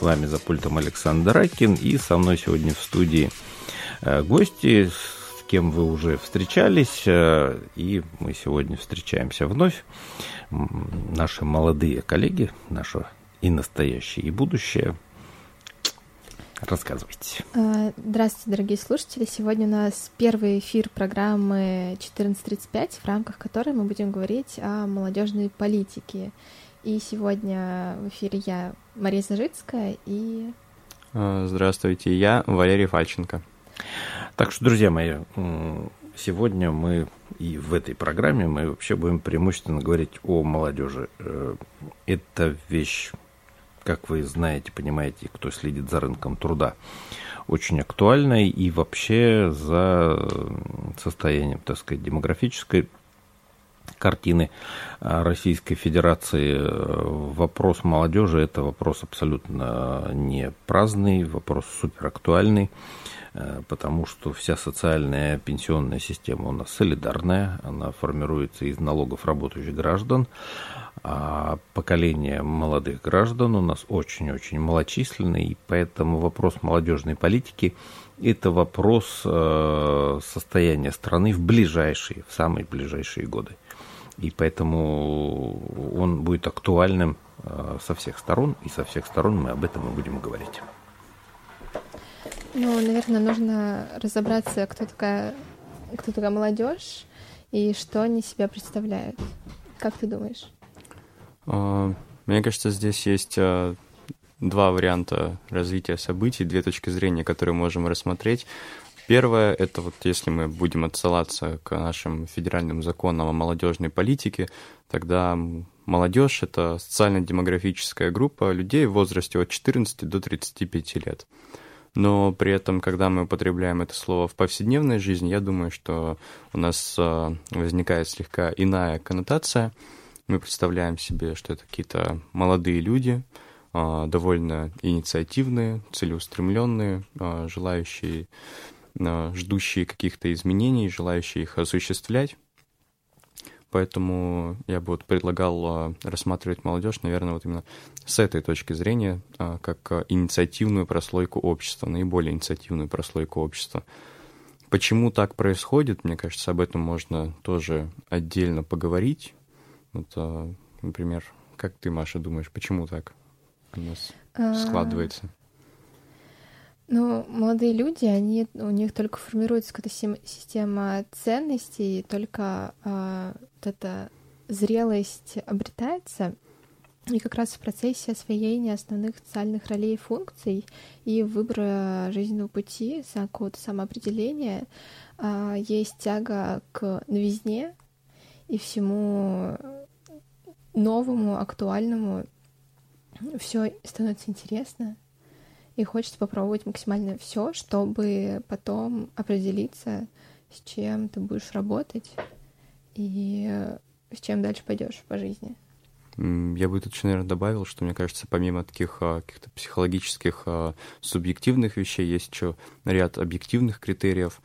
С вами за пультом Александр Ракин. И со мной сегодня в студии э, гости, с кем вы уже встречались. Э, и мы сегодня встречаемся вновь. Наши молодые коллеги, наши и настоящее, и будущее. Рассказывайте. Э, здравствуйте, дорогие слушатели. Сегодня у нас первый эфир программы 14.35, в рамках которой мы будем говорить о молодежной политике. И сегодня в эфире я, Мария Зажицкая, и... А, здравствуйте, я Валерий Фальченко. Так что, друзья мои, сегодня мы и в этой программе мы вообще будем преимущественно говорить о молодежи. Э, это вещь, как вы знаете, понимаете, кто следит за рынком труда, очень актуальная и вообще за состоянием, так сказать, демографической картины а, Российской Федерации. Вопрос молодежи – это вопрос абсолютно не праздный, вопрос суперактуальный, э, потому что вся социальная пенсионная система у нас солидарная, она формируется из налогов работающих граждан, а поколение молодых граждан у нас очень-очень малочисленное, и поэтому вопрос молодежной политики – это вопрос э, состояния страны в ближайшие, в самые ближайшие годы и поэтому он будет актуальным э, со всех сторон, и со всех сторон мы об этом и будем говорить. Ну, наверное, нужно разобраться, кто такая, кто такая молодежь и что они себя представляют. Как ты думаешь? А, мне кажется, здесь есть а, два варианта развития событий, две точки зрения, которые можем рассмотреть. Первое, это вот если мы будем отсылаться к нашим федеральным законам о молодежной политике, тогда молодежь — это социально-демографическая группа людей в возрасте от 14 до 35 лет. Но при этом, когда мы употребляем это слово в повседневной жизни, я думаю, что у нас а, возникает слегка иная коннотация. Мы представляем себе, что это какие-то молодые люди, а, довольно инициативные, целеустремленные, а, желающие ждущие каких-то изменений, желающие их осуществлять. Поэтому я бы вот предлагал а, рассматривать молодежь, наверное, вот именно с этой точки зрения, а, как инициативную прослойку общества, наиболее инициативную прослойку общества. Почему так происходит, мне кажется, об этом можно тоже отдельно поговорить. Вот, например, как ты, Маша, думаешь, почему так у нас складывается? Ну, молодые люди, они, у них только формируется какая-то система ценностей, только э, вот эта зрелость обретается. И как раз в процессе освоения основных социальных ролей и функций и выбора жизненного пути, какого-то самоопределения, э, есть тяга к новизне и всему новому, актуальному. Все становится интересно и хочется попробовать максимально все, чтобы потом определиться, с чем ты будешь работать и с чем дальше пойдешь по жизни. Я бы тут еще, наверное, добавил, что, мне кажется, помимо таких а, каких-то психологических а, субъективных вещей, есть еще ряд объективных критериев,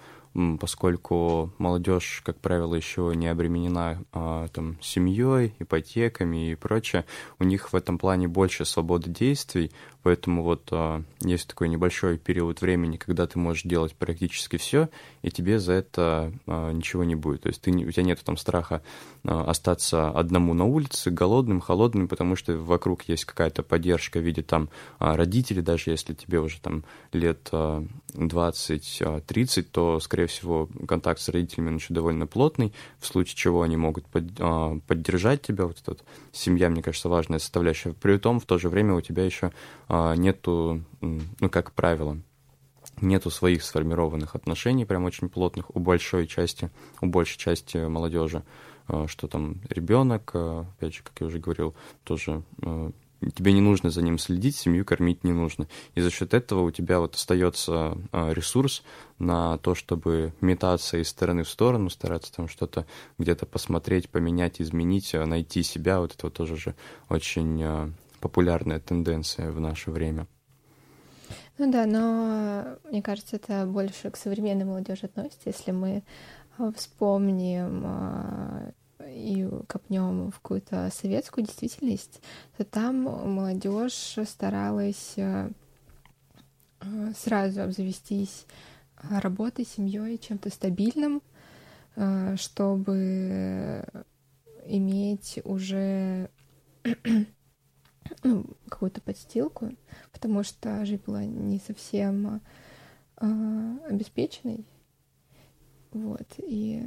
поскольку молодежь, как правило, еще не обременена а, там, семьей, ипотеками и прочее, у них в этом плане больше свободы действий, поэтому вот а, есть такой небольшой период времени, когда ты можешь делать практически все, и тебе за это а, ничего не будет. То есть ты, у тебя нет там страха остаться одному на улице, голодным, холодным, потому что вокруг есть какая-то поддержка в виде там родителей, даже если тебе уже там лет а, 20-30, то, скорее скорее всего, контакт с родителями еще довольно плотный, в случае чего они могут под, а, поддержать тебя. Вот эта семья, мне кажется, важная составляющая. При том, в то же время у тебя еще а, нету, ну, как правило, нету своих сформированных отношений, прям очень плотных у большой части, у большей части молодежи, а, что там ребенок, опять же, как я уже говорил, тоже тебе не нужно за ним следить, семью кормить не нужно. И за счет этого у тебя вот остается а, ресурс на то, чтобы метаться из стороны в сторону, стараться там что-то где-то посмотреть, поменять, изменить, а, найти себя. Вот это вот тоже же очень а, популярная тенденция в наше время. Ну да, но мне кажется, это больше к современной молодежи относится, если мы вспомним и копнем в какую-то советскую действительность, то там молодежь старалась сразу обзавестись работой, семьей, чем-то стабильным, чтобы иметь уже ну, какую-то подстилку, потому что жизнь была не совсем э, обеспеченной. Вот. И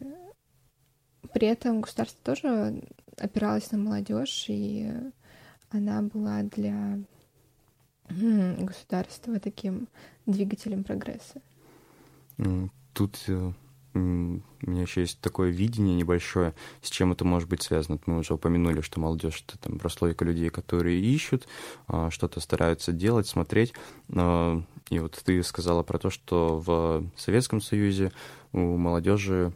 при этом государство тоже опиралось на молодежь, и она была для государства таким двигателем прогресса. Тут э, у меня еще есть такое видение небольшое, с чем это может быть связано. Мы уже упомянули, что молодежь это там прослойка людей, которые ищут, а, что-то стараются делать, смотреть. А, и вот ты сказала про то, что в Советском Союзе у молодежи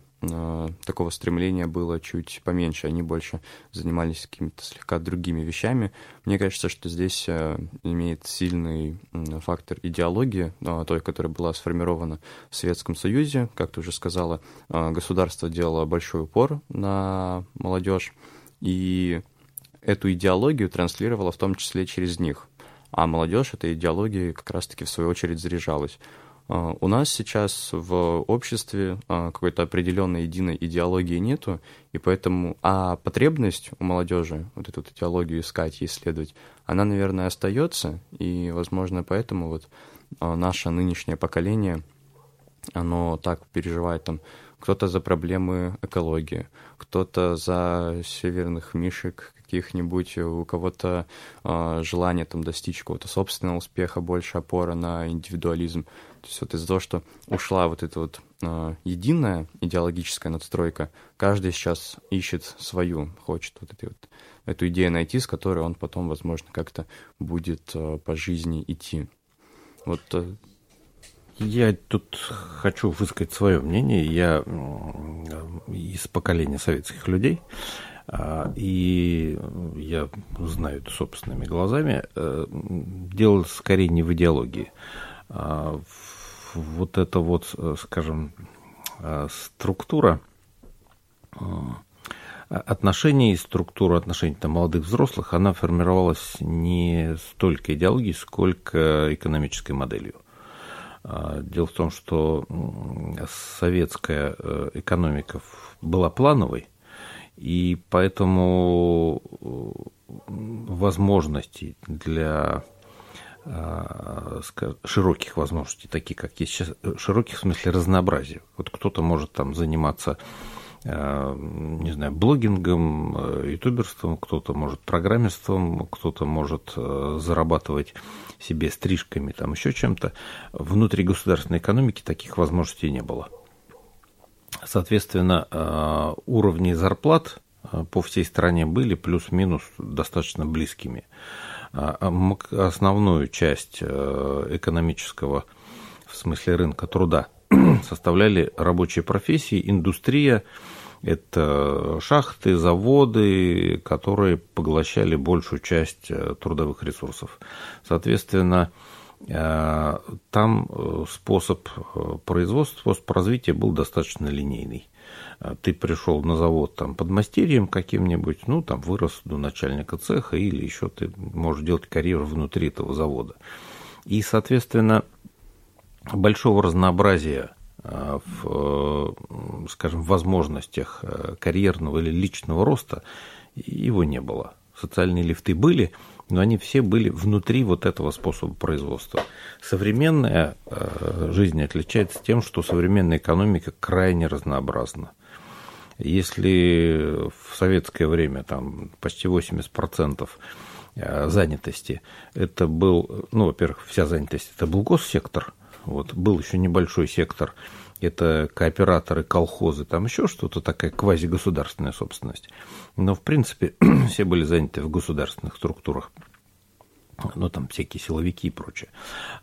такого стремления было чуть поменьше, они больше занимались какими-то слегка другими вещами. Мне кажется, что здесь э, имеет сильный фактор идеологии, э, той, которая была сформирована в Советском Союзе. Как ты уже сказала, государство делало большой упор на молодежь, и эту идеологию транслировало в том числе через них. А молодежь этой идеологией как раз-таки в свою очередь заряжалась. А, у нас сейчас в обществе а, какой-то определенной единой идеологии нету, и поэтому, а потребность у молодежи вот эту вот идеологию искать и исследовать, она, наверное, остается, и, возможно, поэтому вот а, наше нынешнее поколение, оно так переживает там кто-то за проблемы экологии, кто-то за северных мишек каких-нибудь, у кого-то э, желание там достичь какого-то собственного успеха, больше опора на индивидуализм. То есть вот из-за того, что ушла вот эта вот э, единая идеологическая надстройка, каждый сейчас ищет свою, хочет вот, этой вот эту идею найти, с которой он потом, возможно, как-то будет э, по жизни идти. Вот э, я тут хочу высказать свое мнение. Я из поколения советских людей, а, и я знаю это собственными глазами. Э, дело скорее не в идеологии. А вот эта вот, э, скажем, э, структура отношений, структура отношений там, молодых взрослых, она формировалась не столько идеологией, сколько экономической моделью. А, дело в том, что советская э, экономика была плановой, и поэтому возможностей для широких возможностей, такие как есть сейчас, широких в смысле разнообразия. Вот кто-то может там заниматься, а, не знаю, блогингом, э, ютуберством, кто-то может программистом, кто-то может э, зарабатывать себе стрижками, там еще чем-то. Внутри государственной экономики таких возможностей не было. Соответственно, э, уровни зарплат по всей стране были плюс-минус достаточно близкими. А, а основную часть э, экономического, в смысле рынка труда, составляли рабочие профессии, индустрия, это шахты, заводы, которые поглощали большую часть э, трудовых ресурсов. Соответственно, там способ производства, способ развития был достаточно линейный. Ты пришел на завод там под мастерием каким-нибудь, ну, там вырос до начальника цеха, или еще ты можешь делать карьеру внутри этого завода. И, соответственно, большого разнообразия в, скажем, возможностях карьерного или личного роста его не было. Социальные лифты были, но они все были внутри вот этого способа производства. Современная жизнь отличается тем, что современная экономика крайне разнообразна. Если в советское время там почти 80% э, занятости, это был, ну, во-первых, вся занятость, это был госсектор, вот, был еще небольшой сектор, это кооператоры, колхозы, там еще что-то такая квазигосударственная собственность. Но, в принципе, все были заняты в государственных структурах. Ну, там всякие силовики и прочее.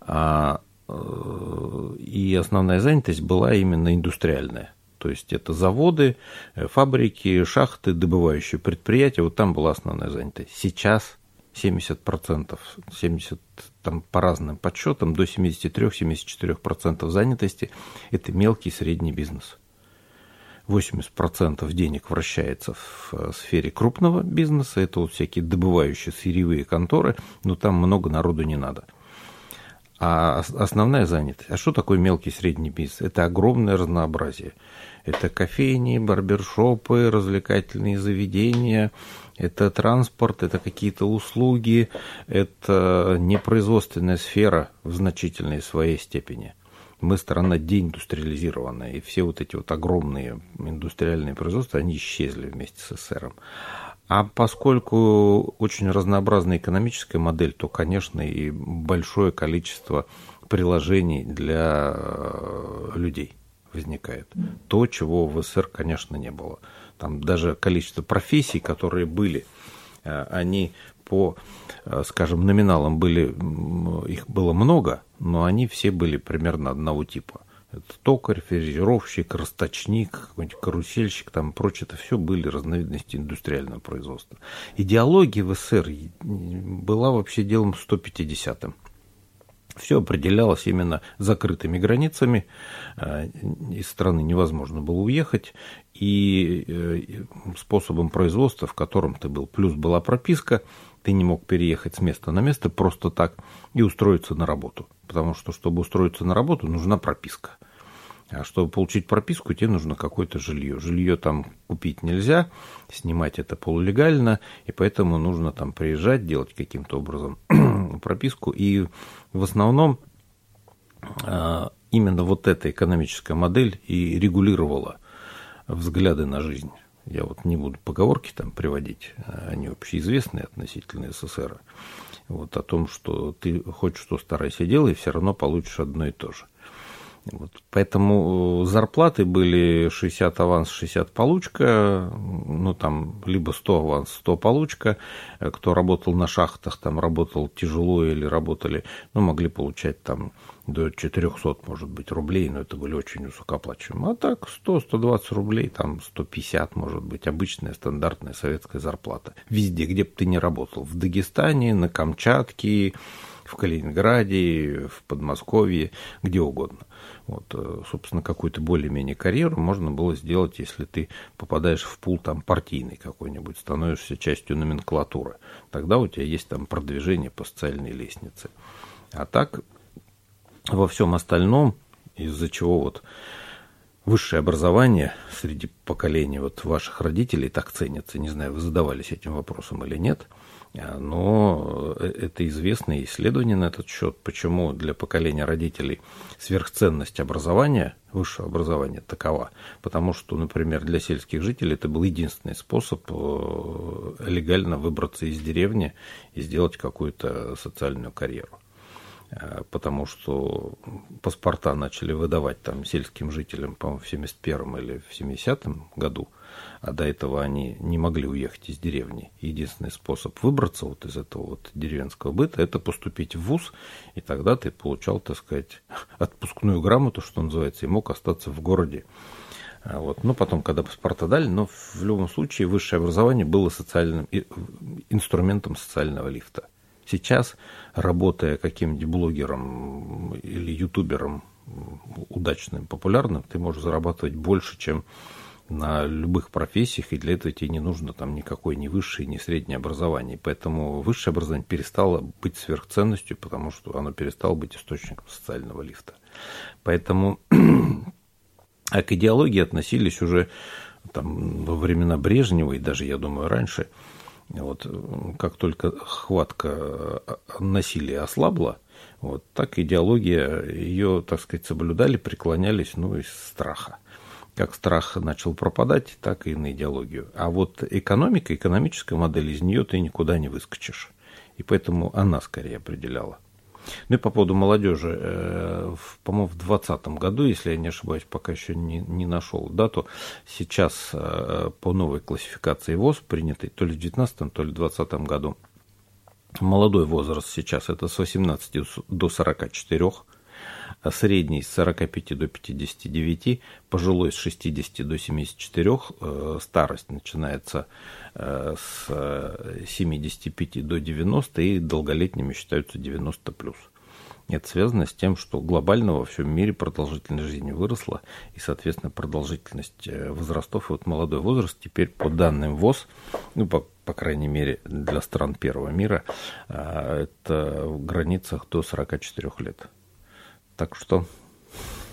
А, э, и основная занятость была именно индустриальная. То есть это заводы, э, фабрики, шахты, добывающие предприятия. Вот там была основная занятость. Сейчас 70%, 70 там, по разным подсчетам, до 73-74% занятости – это мелкий и средний бизнес. 80% денег вращается в э, сфере крупного бизнеса, это вот всякие добывающие сырьевые конторы, но там много народу не надо. А основная занятость. А что такое мелкий и средний бизнес? Это огромное разнообразие. Это кофейни, барбершопы, развлекательные заведения, это транспорт, это какие-то услуги, это непроизводственная сфера в значительной своей степени. Мы страна деиндустриализированная, и все вот эти вот огромные индустриальные производства, они исчезли вместе с СССР. А поскольку очень разнообразная экономическая модель, то, конечно, и большое количество приложений для э, людей возникает. То, чего в СССР, конечно, не было. Там даже количество профессий, которые были, э, они по, э, скажем, номиналам были, их было много, но они все были примерно одного типа. Это токарь, фрезеровщик, расточник, какой-нибудь карусельщик, там прочее, это все были разновидности индустриального производства. Идеология в СССР была вообще делом 150-м. Все определялось именно закрытыми границами, э, из страны невозможно было уехать, и э, способом производства, в котором ты был. Плюс была прописка, ты не мог переехать с места на место просто так и устроиться на работу. Потому что, чтобы устроиться на работу, нужна прописка. А чтобы получить прописку, тебе нужно какое-то жилье. Жилье там купить нельзя, снимать это полулегально, и поэтому нужно там приезжать, делать каким-то образом прописку. И в основном а, именно вот эта экономическая модель и регулировала взгляды на жизнь. Я вот не буду поговорки там приводить, они общеизвестные относительно СССР. Вот о том, что ты хоть что старайся делай, все равно получишь одно и то же. Вот. Поэтому э, зарплаты были 60 аванс, 60 получка, ну там либо 100 аванс, 100 получка. Кто работал на шахтах, там работал тяжело или работали, ну могли получать там до 400, может быть, рублей, но это были очень высокооплачиваемые. А так 100-120 рублей, там 150, может быть, обычная стандартная советская зарплата. Везде, где бы ты ни работал. В Дагестане, на Камчатке, в Калининграде, в Подмосковье, где угодно. Вот, э, собственно, какую-то более-менее карьеру можно было сделать, если ты попадаешь в пул там партийный какой-нибудь, становишься частью номенклатуры. Тогда у тебя есть там продвижение по социальной лестнице. А так во всем остальном, из-за чего вот высшее образование среди поколений вот ваших родителей так ценится, не знаю, вы задавались этим вопросом или нет, но э, это известные исследования на этот счет, почему для поколения родителей сверхценность образования, высшего образования такова, потому что, например, для сельских жителей это был единственный способ э, легально выбраться из деревни и сделать какую-то социальную карьеру. Э, потому что паспорта начали выдавать там сельским жителям, по-моему, в 71 или в 70 году, а до этого они не могли уехать из деревни. Единственный способ выбраться вот из этого вот деревенского быта – это поступить в ВУЗ, и тогда ты получал, так сказать, отпускную грамоту, что называется, и мог остаться в городе. А вот. Ну, потом, когда паспорта дали, но в любом случае высшее образование было социальным инструментом социального лифта – Сейчас, работая каким-нибудь блогером или ютубером удачным, популярным, ты можешь зарабатывать больше, чем на любых профессиях, и для этого тебе не нужно там никакое ни высшее, ни среднее образование. Поэтому высшее образование перестало быть сверхценностью, потому что оно перестало быть источником социального лифта. Поэтому а к идеологии относились уже там, во времена Брежнева и даже, я думаю, раньше – вот, как только хватка насилия ослабла, вот, так идеология ее, так сказать, соблюдали, преклонялись, ну, из страха. Как страх начал пропадать, так и на идеологию. А вот экономика, экономическая модель, из нее ты никуда не выскочишь. И поэтому она скорее определяла. Ну и по поводу молодежи, э, по-моему, в 2020 году, если я не ошибаюсь, пока еще не, не нашел дату, сейчас э, по новой классификации ВОЗ, принятой то ли в 2019, то ли в 2020 году, молодой возраст сейчас это с 18 до 44, средний с 45 до 59, пожилой с 60 до 74, э, старость начинается э, с 75 до 90 и долголетними считаются 90 плюс. Это связано с тем, что глобально во всем мире продолжительность жизни выросла, и, соответственно, продолжительность э, возрастов. И вот молодой возраст теперь по данным ВОЗ, ну, по, по крайней мере, для стран первого мира, э, это в границах до 44 лет. Так что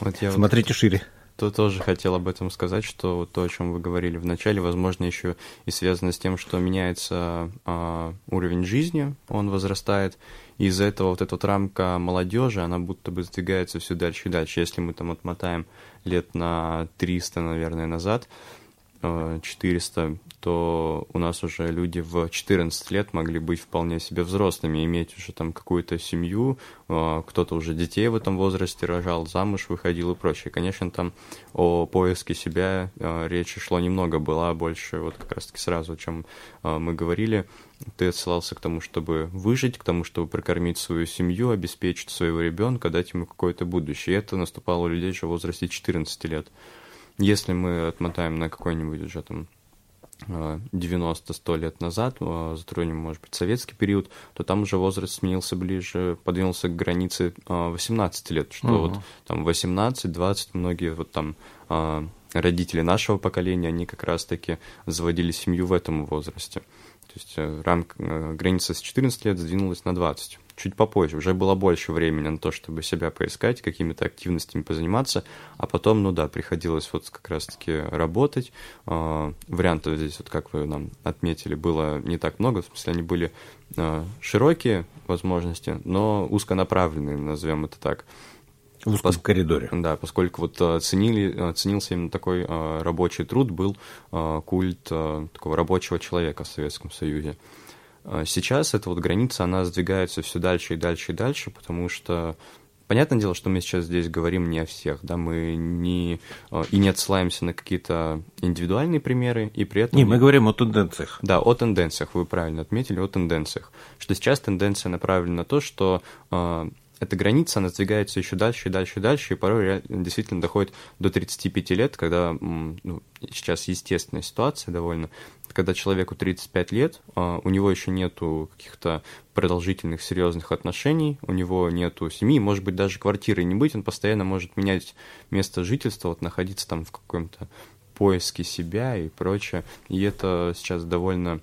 вот я смотрите вот... шире то тоже хотел об этом сказать, что то, о чем вы говорили в начале, возможно, еще и связано с тем, что меняется э, уровень жизни, он возрастает, и из-за этого вот эта вот рамка молодежи, она будто бы сдвигается все дальше и дальше. Если мы там отмотаем лет на 300, наверное, назад, 400, э, то у нас уже люди в 14 лет могли быть вполне себе взрослыми, иметь уже там какую-то семью, э, кто-то уже детей в этом возрасте рожал, замуж выходил и прочее. Конечно, там о поиске себя э, речи шло немного, была больше вот как раз-таки сразу, о чем мы говорили, ты отсылался к тому, чтобы выжить, к тому, чтобы прокормить свою семью, обеспечить своего ребенка, дать ему какое-то будущее. И это наступало у людей еще в возрасте 14 лет. Если мы отмотаем на какой-нибудь уже там 90-100 э, лет назад, э, затронем, может быть, советский период, то там уже возраст сменился ближе, подвинулся к границе 18 э, лет, что угу. вот там 18-20, многие вот там родители нашего поколения, они как раз-таки заводили семью в этом возрасте. То есть рамка, граница с 14 лет сдвинулась на 20 чуть попозже, уже было больше времени на то, чтобы себя поискать, какими-то активностями позаниматься, а потом, ну да, приходилось вот как раз-таки работать. Э, вариантов здесь, вот как вы нам отметили, было не так много, в смысле они были э, широкие возможности, но узконаправленные, назовем это так. В узком Пос... коридоре. Да, поскольку вот ценили, ценился именно такой рабочий труд, был культ такого рабочего человека в Советском Союзе. А сейчас эта вот граница, она сдвигается все дальше и дальше и дальше, потому что Понятное дело, что мы сейчас здесь говорим не о всех, да, мы не а, и не отсылаемся на какие-то индивидуальные примеры, и при этом... Не, мы говорим о тенденциях. Да, о тенденциях, вы правильно отметили, о тенденциях. Что сейчас тенденция направлена на то, что э, эта граница, она сдвигается еще дальше и дальше и дальше, и порой действительно доходит до 35 лет, когда ну, сейчас естественная ситуация довольно, когда человеку 35 лет, а, у него еще нету каких-то продолжительных серьезных отношений, у него нету семьи, может быть, даже квартиры не быть, он постоянно может менять место жительства, вот находиться там в каком-то поиске себя и прочее. И это сейчас довольно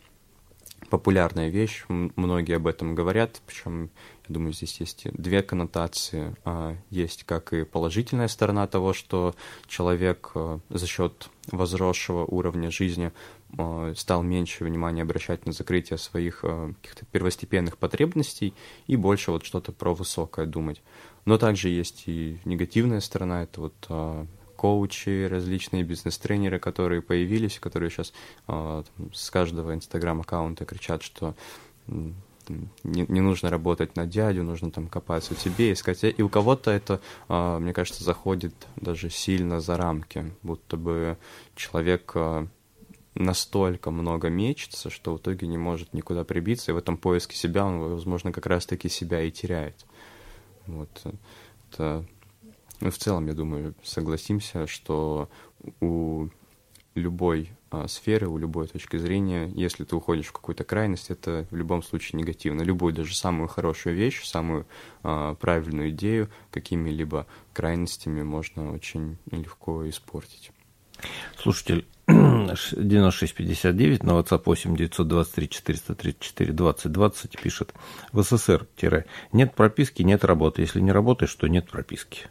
популярная вещь, многие об этом говорят, причем, я думаю, здесь есть две коннотации. А, есть как и положительная сторона того, что человек а, за счет возросшего уровня жизни а, стал меньше внимания обращать на закрытие своих а, каких-то первостепенных потребностей и больше вот что-то про высокое думать. Но также есть и негативная сторона, это вот коучи, различные бизнес-тренеры, которые появились, которые сейчас с каждого инстаграм-аккаунта кричат, что не, не нужно работать на дядю, нужно там копаться в себе, искать. И у кого-то это, мне кажется, заходит даже сильно за рамки, будто бы человек настолько много мечется, что в итоге не может никуда прибиться, и в этом поиске себя он, возможно, как раз-таки себя и теряет. Вот. Это... Ну, в целом, я думаю, согласимся, что у любой а, сферы, у любой точки зрения, если ты уходишь в какую-то крайность, это в любом случае негативно. Любую, даже самую хорошую вещь, самую а, правильную идею какими-либо крайностями можно очень легко испортить. Слушатель 9659 на WhatsApp 8 923 434 20 20 пишет в СССР нет прописки, нет работы. Если не работаешь, то нет прописки.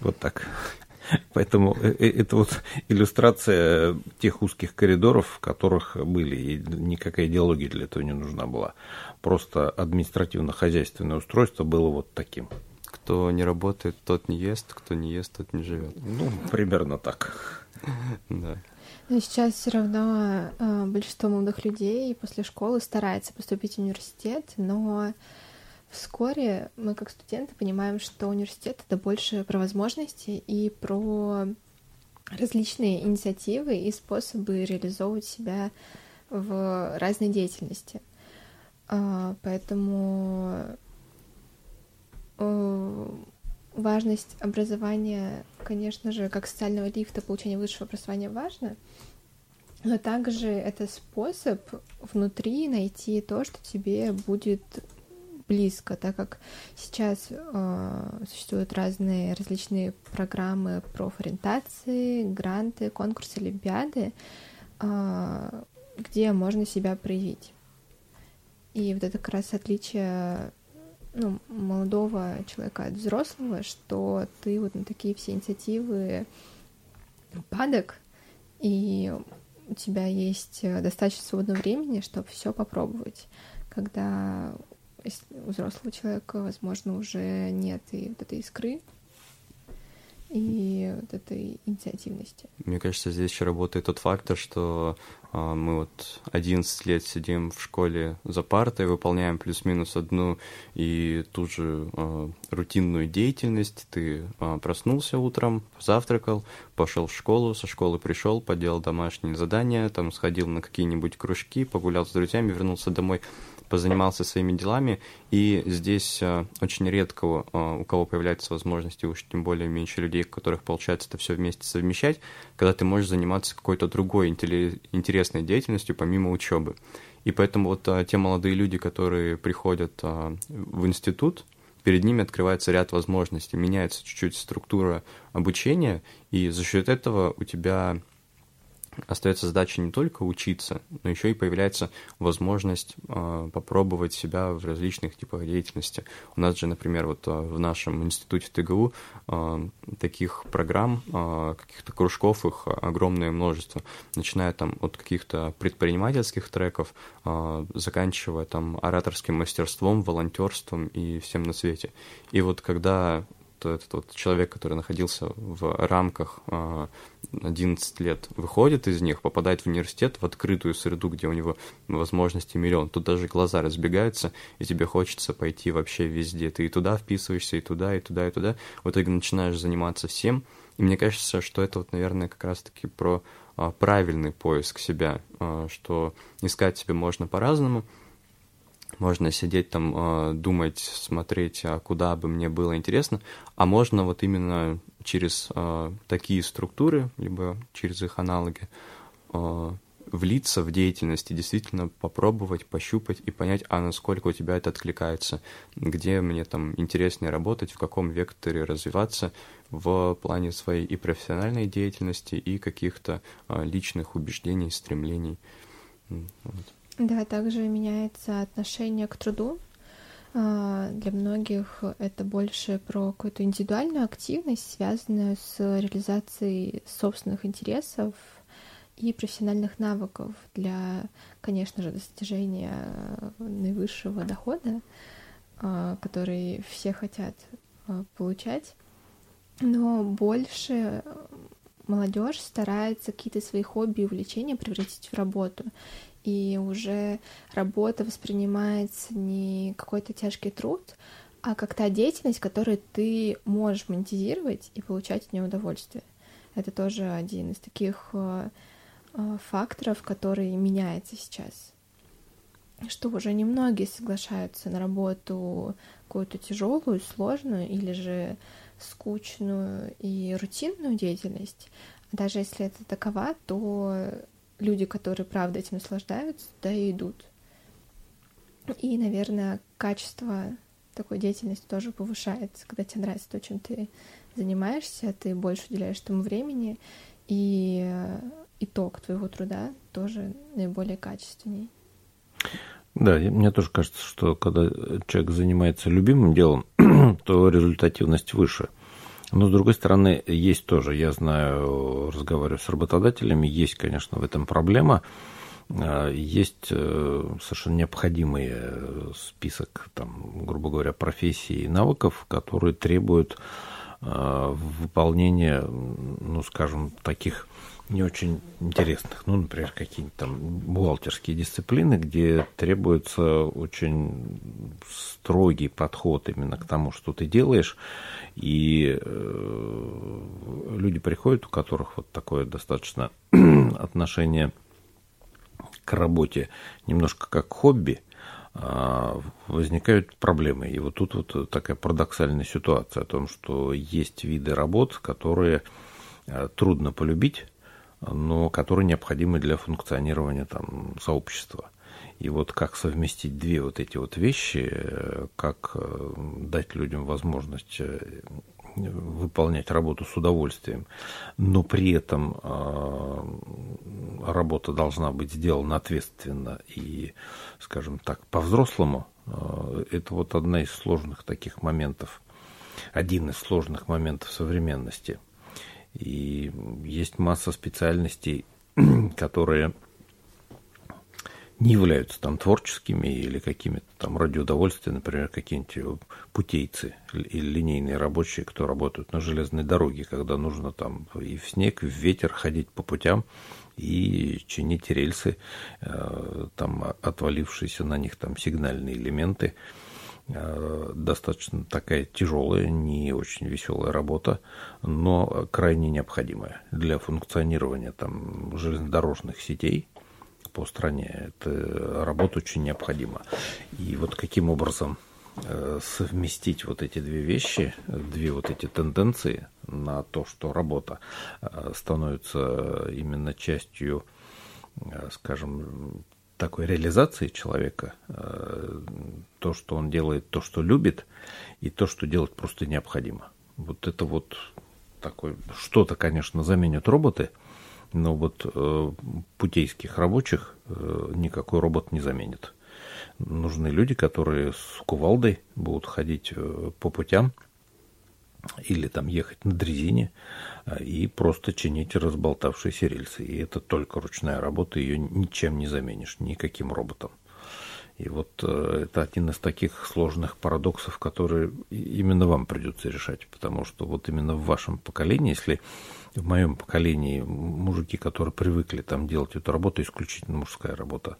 Вот так. Поэтому э, э, это вот иллюстрация тех узких коридоров, в которых были, и никакая идеология для этого не нужна была. Просто административно-хозяйственное устройство было вот таким. Кто не работает, тот не ест, кто не ест, тот не живет. Ну, примерно так. Да. Но сейчас все равно э, большинство молодых людей после школы старается поступить в университет, но вскоре мы как студенты понимаем, что университет это больше про возможности и про различные инициативы и способы реализовывать себя в разной деятельности. Э, поэтому э, важность образования, конечно же, как социального лифта, получения высшего образования важно, но также это способ внутри найти то, что тебе будет близко, так как сейчас э, существуют разные различные программы профориентации, гранты, конкурсы, олимпиады, э, где можно себя проявить. И вот это как раз отличие ну, молодого человека от взрослого, что ты вот на такие все инициативы падок, и у тебя есть достаточно свободного времени, чтобы все попробовать. Когда у взрослого человека, возможно, уже нет и вот этой искры, и вот этой инициативности. Мне кажется, здесь еще работает тот фактор, что э, мы вот 11 лет сидим в школе за партой, выполняем плюс-минус одну и ту же э, рутинную деятельность. Ты э, проснулся утром, завтракал, пошел в школу, со школы пришел, поделал домашние задания, там сходил на какие-нибудь кружки, погулял с друзьями, вернулся домой позанимался своими делами, и здесь э, очень редко э, у кого появляется возможность, и уж тем более меньше людей, у которых получается это все вместе совмещать, когда ты можешь заниматься какой-то другой интересной деятельностью помимо учебы. И поэтому вот э, те молодые люди, которые приходят в институт, перед ними открывается ряд возможностей, меняется чуть-чуть структура обучения, и за счет этого у тебя остается задача не только учиться, но еще и появляется возможность э, попробовать себя в различных типах деятельности. У нас же, например, вот э, в нашем институте ТГУ э, таких программ, э, каких-то кружков, их огромное множество, начиная там от каких-то предпринимательских треков, э, заканчивая там ораторским мастерством, волонтерством и всем на свете. И вот когда этот вот человек, который находился в рамках 11 а, лет, выходит из них, попадает в университет, в открытую среду, где у него возможности миллион. Тут даже глаза разбегаются, и тебе хочется пойти вообще везде. Ты и туда вписываешься, и туда, и туда, и туда. В итоге начинаешь заниматься всем. И мне кажется, что это вот, наверное, как раз-таки про а, правильный поиск себя, а, что искать себе можно по-разному, можно сидеть там, э, думать, смотреть, а куда бы мне было интересно, а можно вот именно через э, такие структуры, либо через их аналоги, влиться в деятельность и действительно попробовать, пощупать и понять, а насколько у тебя это откликается, где мне там интереснее работать, в каком векторе развиваться в плане своей и профессиональной деятельности, и каких-то личных убеждений, стремлений. Вот. Да, также меняется отношение к труду. А, для многих это больше про какую-то индивидуальную активность, связанную с реализацией собственных интересов и профессиональных навыков для, конечно же, достижения наивысшего дохода, а, который все хотят а, получать. Но больше молодежь старается какие-то свои хобби и увлечения превратить в работу и уже работа воспринимается не какой-то тяжкий труд, а как та деятельность, которую ты можешь монетизировать и получать от нее удовольствие. Это тоже один из таких э, э, факторов, который меняется сейчас. Что уже немногие соглашаются на работу какую-то тяжелую, сложную или же скучную и рутинную деятельность. Даже если это такова, то люди, которые правда этим наслаждаются, да и идут. И, наверное, качество такой деятельности тоже повышается, когда тебе нравится то, чем ты занимаешься, ты больше уделяешь этому времени, и итог твоего труда тоже наиболее качественней. Да, мне тоже кажется, что когда человек занимается любимым делом, то результативность выше. Но, с другой стороны, есть тоже, я знаю, разговариваю с работодателями, есть, конечно, в этом проблема. А, есть э, совершенно необходимый э, список, там, грубо говоря, профессий и навыков, которые требуют выполнения, ну, скажем, таких не очень интересных. Ну, например, какие-нибудь там бухгалтерские дисциплины, где требуется очень строгий подход именно к тому, что ты делаешь. И э, люди приходят, у которых вот такое достаточно отношение к работе немножко как хобби, э, возникают проблемы. И вот тут вот такая парадоксальная ситуация о том, что есть виды работ, которые э, трудно полюбить, но которые необходимы для функционирования там, сообщества. И вот как совместить две вот эти вот вещи, как дать людям возможность выполнять работу с удовольствием, но при этом работа должна быть сделана ответственно и, скажем так, по-взрослому, это вот одна из сложных таких моментов, один из сложных моментов современности. И есть масса специальностей, которые не являются там творческими или какими-то там ради удовольствия, например, какие-нибудь путейцы или линейные рабочие, кто работают на железной дороге, когда нужно там и в снег, и в ветер ходить по путям и чинить рельсы, э, там отвалившиеся на них там сигнальные элементы, Э, достаточно такая тяжелая, не очень веселая работа, но крайне необходимая для функционирования там, железнодорожных сетей по стране. Это работа очень необходима. И вот каким образом э, совместить вот эти две вещи, две вот эти тенденции на то, что работа э, становится именно частью, скажем, такой реализации человека, э, то, что он делает, то, что любит, и то, что делать просто необходимо. Вот это вот такое, что-то, конечно, заменят роботы, но вот э, путейских рабочих э, никакой робот не заменит. Нужны люди, которые с кувалдой будут ходить э, по путям, или там ехать на дрезине а, и просто чинить разболтавшиеся рельсы. И это только ручная работа, ее ничем не заменишь, никаким роботом. И вот э, это один из таких сложных парадоксов, которые именно вам придется решать, потому что вот именно в вашем поколении, если в моем поколении мужики, которые привыкли там делать эту работу, исключительно мужская работа,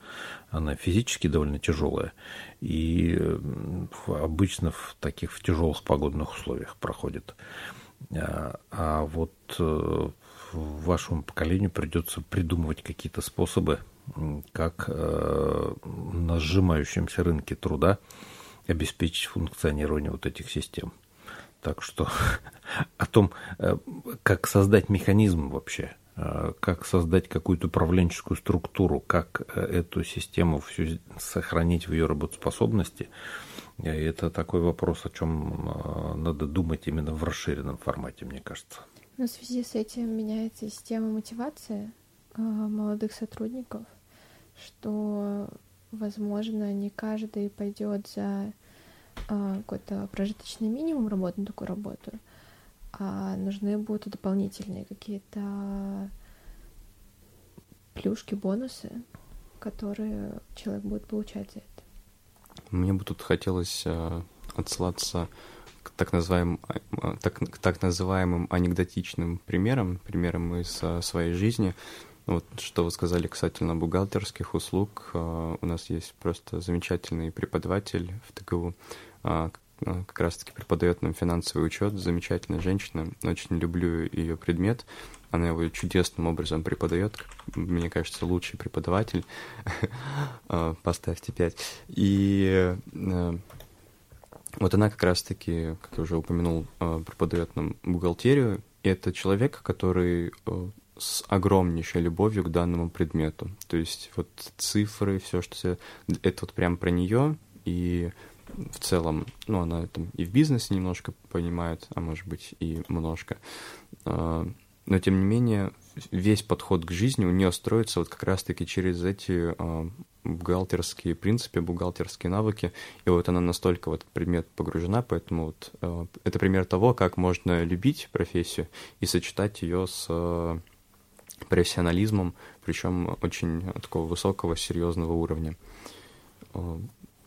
она физически довольно тяжелая и обычно в таких в тяжелых погодных условиях проходит. А, а вот э, вашему поколению придется придумывать какие-то способы, как э, на сжимающемся рынке труда обеспечить функционирование вот этих систем. Так что о том, э, как создать механизм вообще, э, как создать какую-то управленческую структуру, как эту систему всю сохранить в ее работоспособности, это такой вопрос, о чем надо думать именно в расширенном формате, мне кажется. Но в связи с этим меняется система мотивации молодых сотрудников, что, возможно, не каждый пойдет за а, какой-то прожиточный минимум работы на такую работу, а нужны будут дополнительные какие-то плюшки, бонусы, которые человек будет получать за это. Мне бы тут хотелось э, отсылаться к так называемым, так, к так называемым анекдотичным примерам, примерам из э, своей жизни. Вот что вы сказали касательно бухгалтерских услуг. Э, у нас есть просто замечательный преподаватель в ТГУ, э, как раз-таки преподает нам финансовый учет. Замечательная женщина. Очень люблю ее предмет. Она его чудесным образом преподает. Мне кажется, лучший преподаватель. Поставьте пять. И вот она как раз-таки, как я уже упомянул, преподает нам бухгалтерию. И это человек, который с огромнейшей любовью к данному предмету. То есть вот цифры, все, что это вот прям про нее, и в целом, ну, она там и в бизнесе немножко понимает, а может быть и немножко. А, но, тем не менее, весь подход к жизни у нее строится вот как раз-таки через эти а, бухгалтерские принципы, бухгалтерские навыки. И вот она настолько в этот предмет погружена, поэтому вот а, это пример того, как можно любить профессию и сочетать ее с профессионализмом, причем очень такого высокого, серьезного уровня. Э,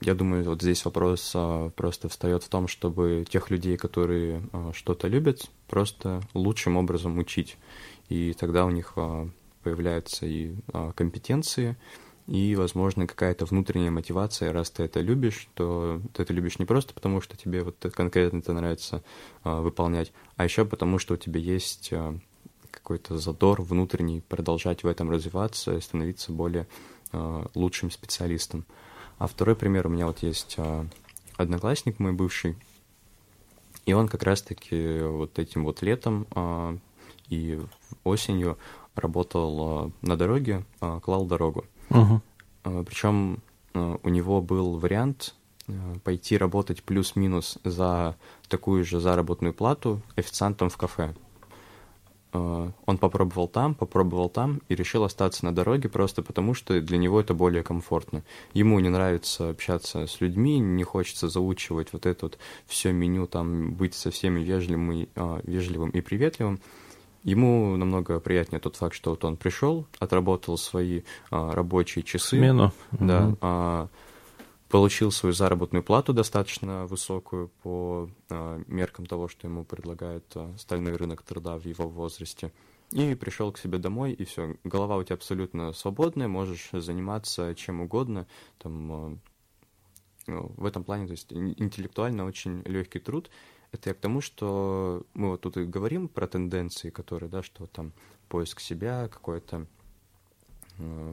я думаю, вот здесь вопрос э, просто встает в том, чтобы тех людей, которые э, что-то любят, просто лучшим образом учить. И тогда у них появляются и компетенции, и, возможно, какая-то внутренняя мотивация, раз ты это любишь, то ты это любишь не просто потому, что тебе вот конкретно это нравится выполнять, а еще потому, что у тебя есть какой-то задор внутренний, продолжать в этом развиваться и становиться более э, лучшим специалистом. А второй пример у меня вот есть э, одноклассник мой бывший, и он как раз-таки вот этим вот летом э, и осенью работал э, на дороге, э, клал дорогу. Uh-huh. Причем у него был вариант пойти работать плюс-минус за такую же заработную плату официантом в кафе. Э, он попробовал там, попробовал там и решил остаться на дороге просто потому, что для него это более комфортно. Ему не нравится общаться с людьми, не хочется заучивать вот это вот все меню, там быть со всеми вежливым и, а, вежливым и приветливым. Ему намного приятнее тот факт, что вот он пришел, отработал свои а, рабочие часы. Смену. Да. Угу. А, получил свою заработную плату достаточно высокую по э, меркам того, что ему предлагает э, стальной рынок труда в его возрасте. И пришел к себе домой, и все, голова у тебя абсолютно свободная, можешь заниматься чем угодно. Там, э, ну, в этом плане, то есть интеллектуально очень легкий труд. Это я к тому, что мы вот тут и говорим про тенденции, которые, да, что там поиск себя, какое-то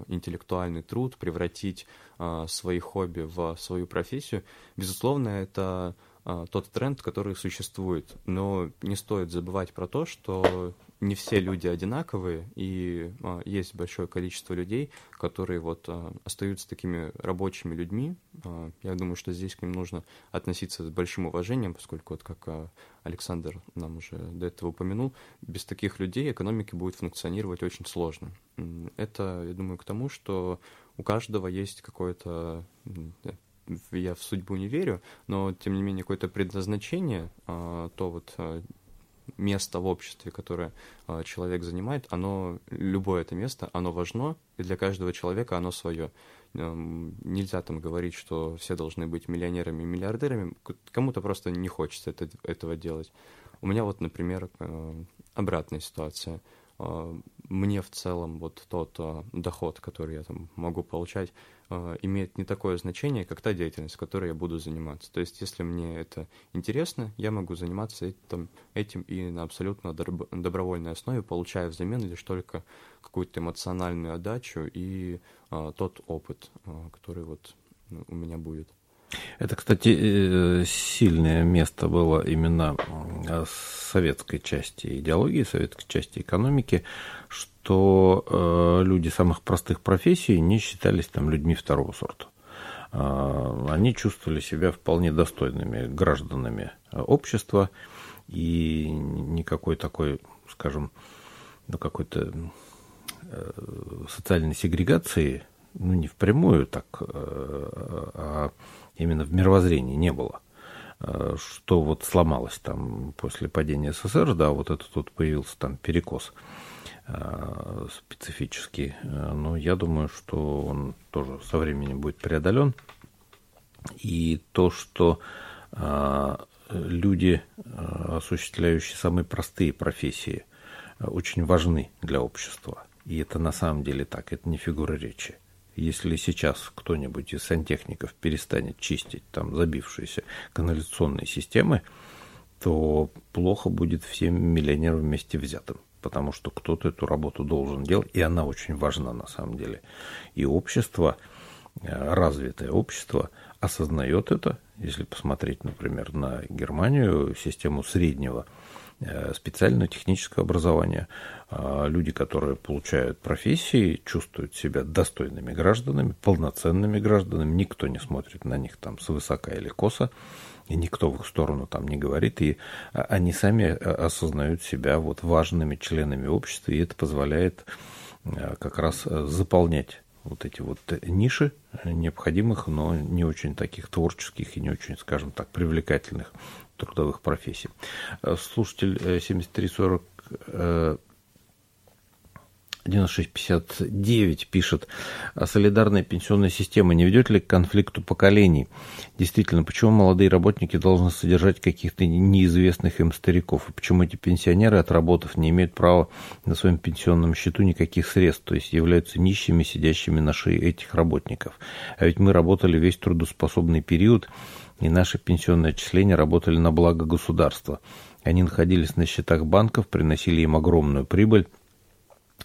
интеллектуальный труд, превратить э, свои хобби в свою профессию, безусловно, это э, тот тренд, который существует. Но не стоит забывать про то, что не все люди одинаковые, и а, есть большое количество людей, которые вот а, остаются такими рабочими людьми. А, я думаю, что здесь к ним нужно относиться с большим уважением, поскольку, вот как а, Александр нам уже до этого упомянул, без таких людей экономика будет функционировать очень сложно. Это, я думаю, к тому, что у каждого есть какое-то я в судьбу не верю, но тем не менее какое-то предназначение, а, то вот а, место в обществе, которое э, человек занимает, оно, любое это место, оно важно, и для каждого человека оно свое. Нельзя там говорить, что все должны быть миллионерами и миллиардерами, кому-то просто не хочется это, этого делать. У меня вот, например, э, обратная ситуация. Э, мне в целом вот тот доход, который я там могу получать, имеет не такое значение, как та деятельность, которой я буду заниматься. То есть, если мне это интересно, я могу заниматься этим, этим и на абсолютно добровольной основе, получая взамен лишь только какую-то эмоциональную отдачу и тот опыт, который вот ну, у меня будет. Это, кстати, э, сильное место было именно советской части идеологии, советской части экономики, что э, люди самых простых профессий не считались там людьми второго сорта. Э, они чувствовали себя вполне достойными гражданами общества, и никакой такой, скажем, ну, какой-то э, социальной сегрегации, ну, не впрямую так, э, а именно в мировоззрении не было. Э, что вот сломалось там после падения СССР, да, вот этот тут появился там перекос э, специфический. Э, но я думаю, что он тоже со временем будет преодолен. И то, что люди, осуществляющие самые простые профессии, очень важны для общества. И это на самом деле так, это не фигура речи. Если сейчас кто-нибудь из сантехников перестанет чистить там забившиеся канализационные системы, то плохо будет всем миллионерам вместе взятым, потому что кто-то эту работу должен делать, и она очень важна на самом деле. И общество, э, развитое общество осознает это, если посмотреть, например, на Германию, систему среднего Э, специальное техническое образование. А люди, которые получают профессии, чувствуют себя достойными гражданами, полноценными гражданами. Никто не смотрит на них там свысока или косо, и никто в их сторону там не говорит. И а, они сами э, осознают себя вот важными членами общества, и это позволяет э, как раз заполнять вот эти вот ниши необходимых, но не очень таких творческих и не очень, скажем так, привлекательных трудовых профессий. Э, слушатель 7340 э, 9659 э, пишет, «А солидарная пенсионная система не ведет ли к конфликту поколений? Действительно, почему молодые работники должны содержать каких-то неизвестных им стариков? И почему эти пенсионеры, отработав, не имеют права на своем пенсионном счету никаких средств, то есть являются нищими, сидящими на шее этих работников? А ведь мы работали весь трудоспособный период, и наши пенсионные отчисления работали на благо государства. Они находились на счетах банков, приносили им огромную прибыль,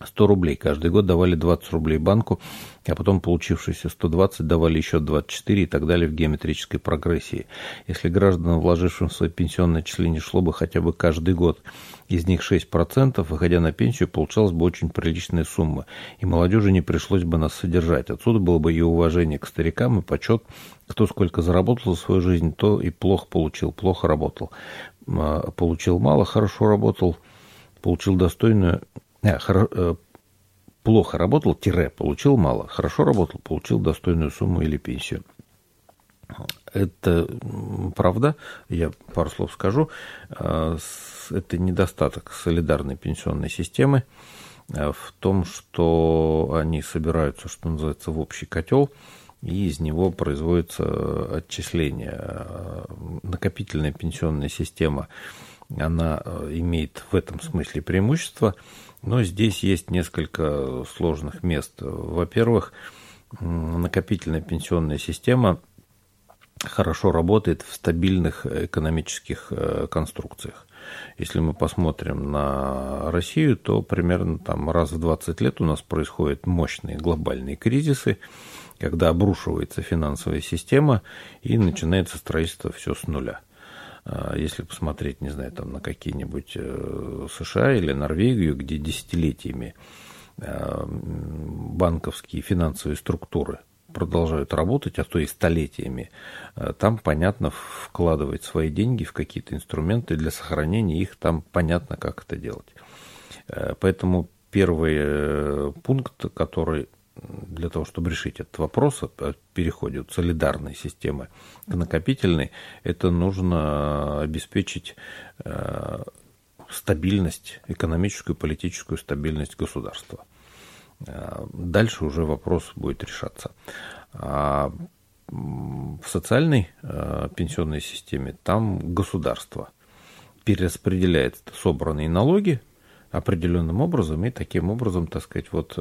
100 рублей. Каждый год давали 20 рублей банку, а потом получившиеся 120 давали еще 24 и так далее в геометрической прогрессии. Если гражданам, вложившим в свои пенсионные отчисления, шло бы хотя бы каждый год, из них 6%, выходя на пенсию, получалась бы очень приличная сумма, и молодежи не пришлось бы нас содержать. Отсюда было бы и уважение к старикам, и почет, кто сколько заработал за свою жизнь, то и плохо получил, плохо работал. А, получил мало, хорошо работал, получил достойную э, э, плохо работал, тире, получил мало, хорошо работал, получил достойную сумму или пенсию. Это правда, я пару слов скажу, э, это недостаток солидарной пенсионной системы в том, что они собираются, что называется, в общий котел, и из него производится отчисление. Накопительная пенсионная система – она э, имеет в этом смысле преимущество, но здесь есть несколько сложных мест. Во-первых, накопительная пенсионная система хорошо работает в стабильных экономических э, конструкциях. Если мы посмотрим на Россию, то примерно там раз в 20 лет у нас происходят мощные глобальные кризисы, когда обрушивается финансовая система и начинается строительство все с нуля. А, если посмотреть, не знаю, там на какие-нибудь э, США или Норвегию, где десятилетиями а, банковские финансовые структуры продолжают работать, а то и столетиями, а, там понятно вкладывать свои деньги в какие-то инструменты для сохранения их, там понятно, как это делать. Поэтому первый э, пункт, который для того, чтобы решить этот вопрос о переходе от солидарной системы к накопительной, это нужно обеспечить э, стабильность, экономическую политическую стабильность государства. Э, дальше уже вопрос будет решаться. А в социальной э, пенсионной системе там государство перераспределяет собранные налоги определенным образом и таким образом, так сказать, вот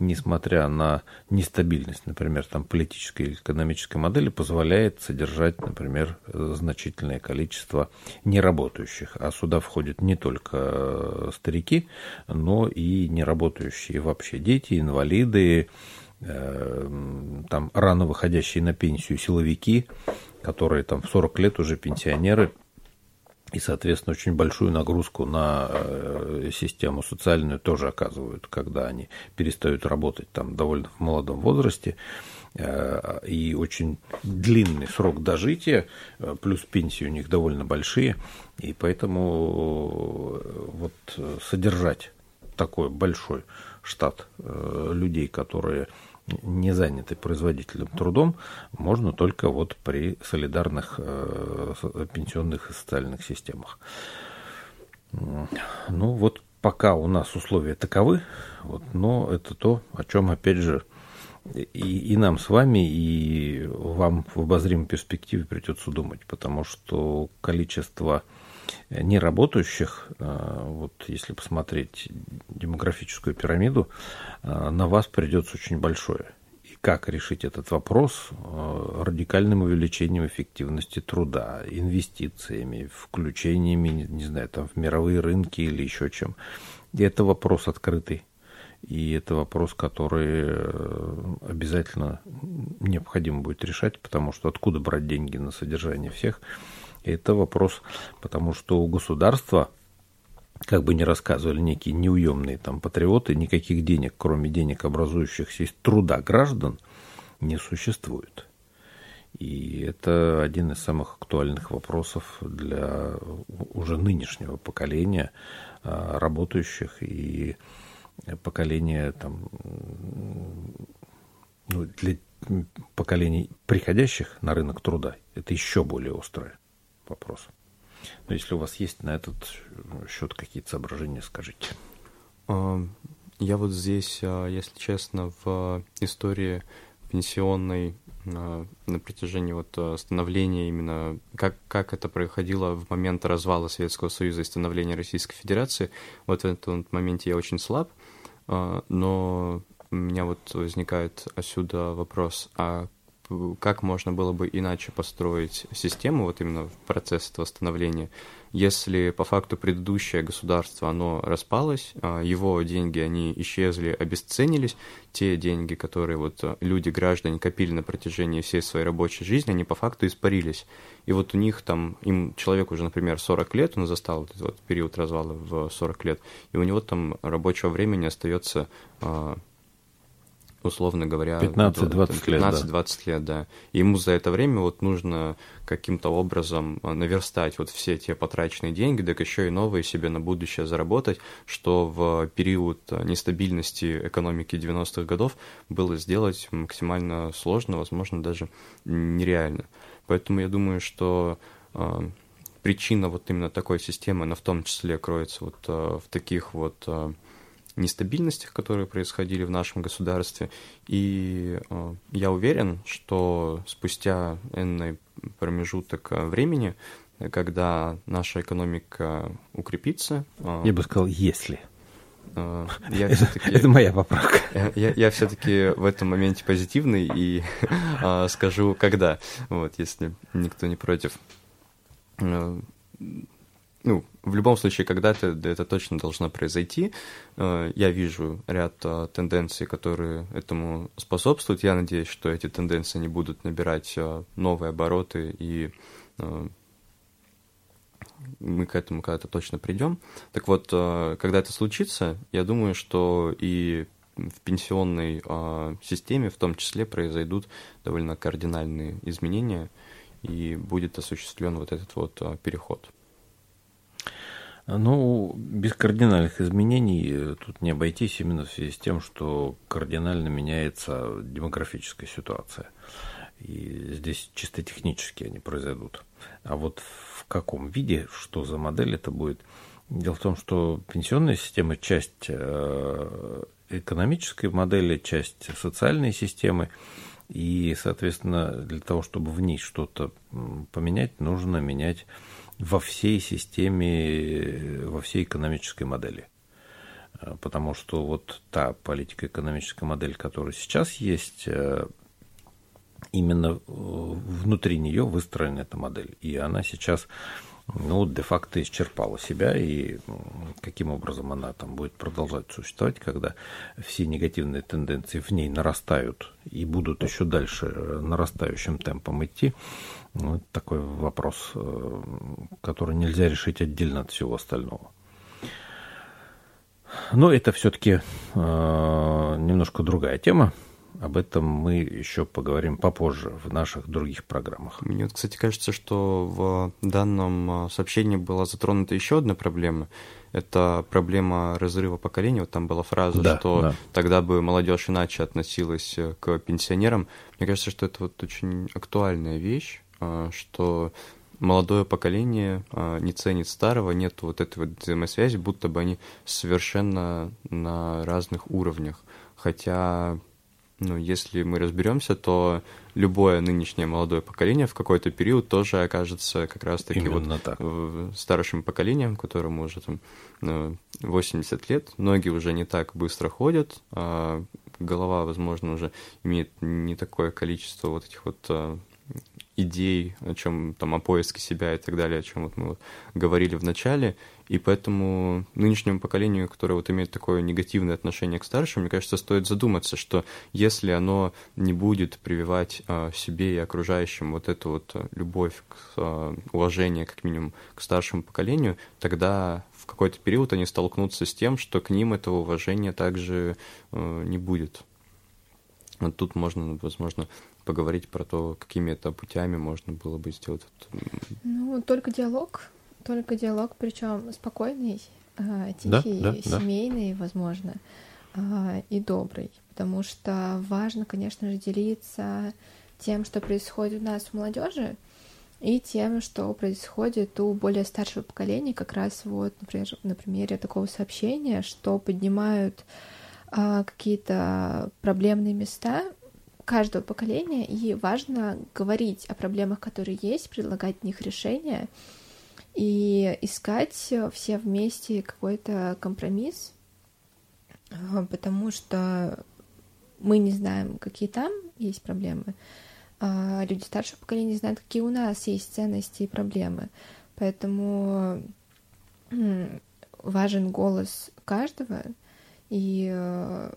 несмотря на нестабильность, например, там, политической или экономической модели, позволяет содержать, например, значительное количество неработающих. А сюда входят не только э, старики, но и неработающие вообще дети, инвалиды, э, там, рано выходящие на пенсию силовики, которые там в 40 лет уже пенсионеры – и, соответственно, очень большую нагрузку на э, систему социальную тоже оказывают, когда они перестают работать там довольно в молодом возрасте, э, и очень длинный срок дожития, э, плюс пенсии у них довольно большие, и поэтому вот содержать такой большой штат людей, которые не заняты производительным трудом, можно только вот при солидарных э, пенсионных и социальных системах. Ну вот пока у нас условия таковы, вот, но это то, о чем, опять же, и, и нам с вами, и вам в обозримой перспективе придется думать, потому что количество неработающих, э, вот если посмотреть демографическую пирамиду, э, на вас придется очень большое. И как решить этот вопрос? Э, радикальным увеличением эффективности труда, инвестициями, включениями, не знаю, там, в мировые рынки или еще чем. И это вопрос открытый. И это вопрос, который обязательно необходимо будет решать, потому что откуда брать деньги на содержание всех – это вопрос, потому что у государства, как бы ни рассказывали некие неуемные там патриоты, никаких денег, кроме денег, образующихся из труда граждан, не существует. И это один из самых актуальных вопросов для уже нынешнего поколения а, работающих и поколения там, ну, для поколений приходящих на рынок труда это еще более острое вопрос. Но если у вас есть на этот счет какие-то соображения, скажите. А, я вот здесь, а, если честно, в истории пенсионной а, на протяжении вот становления именно, как, как это происходило в момент развала Советского Союза и становления Российской Федерации, вот в этом моменте я очень слаб, но у меня вот возникает отсюда вопрос, а как можно было бы иначе построить систему, вот именно процесс этого становления, если по факту предыдущее государство, оно распалось, а, его деньги, они исчезли, обесценились, те деньги, которые вот люди, граждане копили на протяжении всей своей рабочей жизни, они по факту испарились. И вот у них там, им человек уже, например, 40 лет, он застал вот этот вот период развала в 40 лет, и у него там рабочего времени остается а, условно говоря, 15-20 лет. 15-20 да. лет, да. И ему за это время вот нужно каким-то образом а, наверстать вот все те потраченные деньги, так еще и новые себе на будущее заработать, что в период а, нестабильности экономики 90-х годов было сделать максимально сложно, возможно, даже нереально. Поэтому я думаю, что э, причина вот именно такой системы, она в том числе кроется вот в таких вот нестабильностях, которые происходили в нашем государстве. И э, я уверен, что спустя энный промежуток э, времени, когда наша экономика укрепится... Э, я бы сказал, если. Э, я это, это моя поправка. Я, я все-таки в этом моменте позитивный и э, скажу, когда, вот, если никто не против. Э, ну, в любом случае, когда-то это точно должно произойти. Э, я вижу ряд э, тенденций, которые этому способствуют. Я надеюсь, что эти тенденции не будут набирать э, новые обороты, и мы к этому когда-то точно придем. Так вот, когда это случится, я думаю, что и в пенсионной системе в том числе произойдут довольно кардинальные изменения, и будет осуществлен вот этот вот переход. Ну, без кардинальных изменений э, тут не обойтись именно в связи с тем, что кардинально меняется демографическая ситуация. И здесь чисто технически они произойдут. А вот в каком виде, что за модель это будет? Дело в том, что пенсионная система – часть э, экономической модели, часть социальной системы. И, соответственно, для того, чтобы в ней что-то поменять, нужно менять во всей системе, во всей экономической модели. Э, потому что вот та политико-экономическая модель, которая сейчас есть, э, именно э, внутри нее выстроена эта модель. И она сейчас ну, де-факто исчерпала себя, и каким образом она там будет продолжать существовать, когда все негативные тенденции в ней нарастают и будут еще дальше нарастающим темпом идти, ну, это такой вопрос, э, который нельзя решить отдельно от всего остального. Но это все-таки э, немножко другая тема. Об этом мы еще поговорим попозже в наших других программах. Мне, кстати, кажется, что в данном э, сообщении была затронута еще одна проблема. Это проблема разрыва поколения. Вот там была фраза, да, что да. тогда бы молодежь иначе относилась к пенсионерам. Мне кажется, что это вот очень актуальная вещь что молодое поколение а, не ценит старого, нет вот этой вот взаимосвязи, будто бы они совершенно на разных уровнях. Хотя, ну, если мы разберемся, то любое нынешнее молодое поколение в какой-то период тоже окажется как раз-таки Именно вот так. старшим поколением, которому уже там 80 ну, лет, ноги уже не так быстро ходят, а голова, возможно, уже имеет не такое количество вот этих вот идей, о чем там, о поиске себя и так далее, о чем вот мы вот говорили в начале. И поэтому нынешнему поколению, которое вот имеет такое негативное отношение к старшим, мне кажется, стоит задуматься, что если оно не будет прививать а, себе и окружающим вот эту вот любовь, к, а, уважение, как минимум, к старшему поколению, тогда в какой-то период они столкнутся с тем, что к ним этого уважения также а, не будет. Вот тут можно, возможно, поговорить про то, какими это путями можно было бы сделать. Ну, только диалог, только диалог, причем спокойный, а, тихий, да, да, семейный, да. возможно, а, и добрый, потому что важно, конечно же, делиться тем, что происходит у нас в молодежи, и тем, что происходит у более старшего поколения, как раз вот, например, на примере такого сообщения, что поднимают а, какие-то проблемные места каждого поколения, и важно говорить о проблемах, которые есть, предлагать в них решения и искать все вместе какой-то компромисс, а, потому что мы не знаем, какие там есть проблемы, а люди старшего поколения знают, какие у нас есть ценности и проблемы. Поэтому важен голос каждого, и э,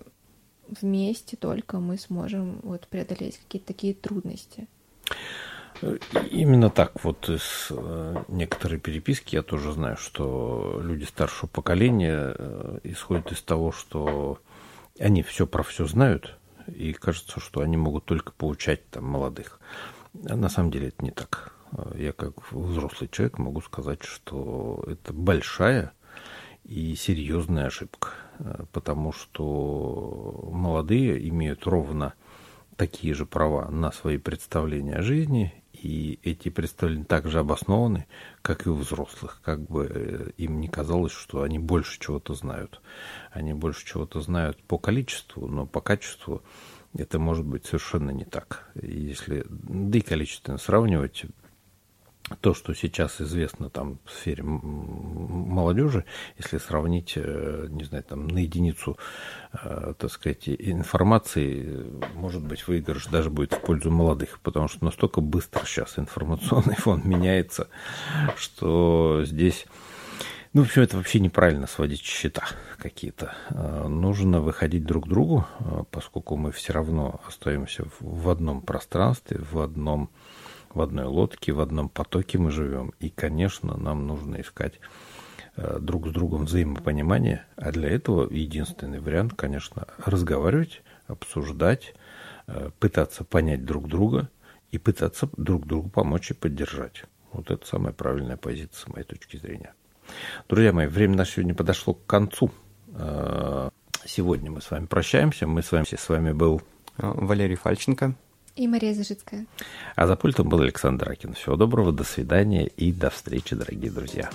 вместе только мы сможем вот преодолеть какие-то такие трудности. Именно так. Вот из э, некоторой переписки я тоже знаю, что люди старшего поколения э, исходят из того, что они все про все знают, и кажется, что они могут только поучать там молодых. А на самом деле это не так. Я как взрослый человек могу сказать, что это большая и серьезная ошибка, потому что молодые имеют ровно такие же права на свои представления о жизни, и эти представления также обоснованы, как и у взрослых, как бы э, им не казалось, что они больше чего-то знают. Они больше чего-то знают по количеству, но по качеству это может быть совершенно не так. Если, да и количественно сравнивать, то, что сейчас известно там в сфере молодежи, если сравнить, э, не знаю, там на единицу, э, так сказать, информации, может быть, выигрыш даже будет в пользу молодых, потому что настолько быстро сейчас информационный фон меняется, что здесь ну, все это вообще неправильно сводить счета какие-то. Э, нужно выходить друг к другу, поскольку мы все равно остаемся в одном пространстве, в одном в одной лодке, в одном потоке мы живем. И, конечно, нам нужно искать э, друг с другом взаимопонимание, а для этого единственный вариант, конечно, разговаривать, обсуждать, э, пытаться понять друг друга и пытаться друг другу помочь и поддержать. Вот это самая правильная позиция с моей точки зрения. Друзья мои, время наше сегодня подошло к концу. Э, сегодня мы с вами прощаемся. Мы с вами, с вами был Валерий Фальченко. И Мария Зажицкая. А за пультом был Александр Акин. Всего доброго, до свидания и до встречи, дорогие друзья.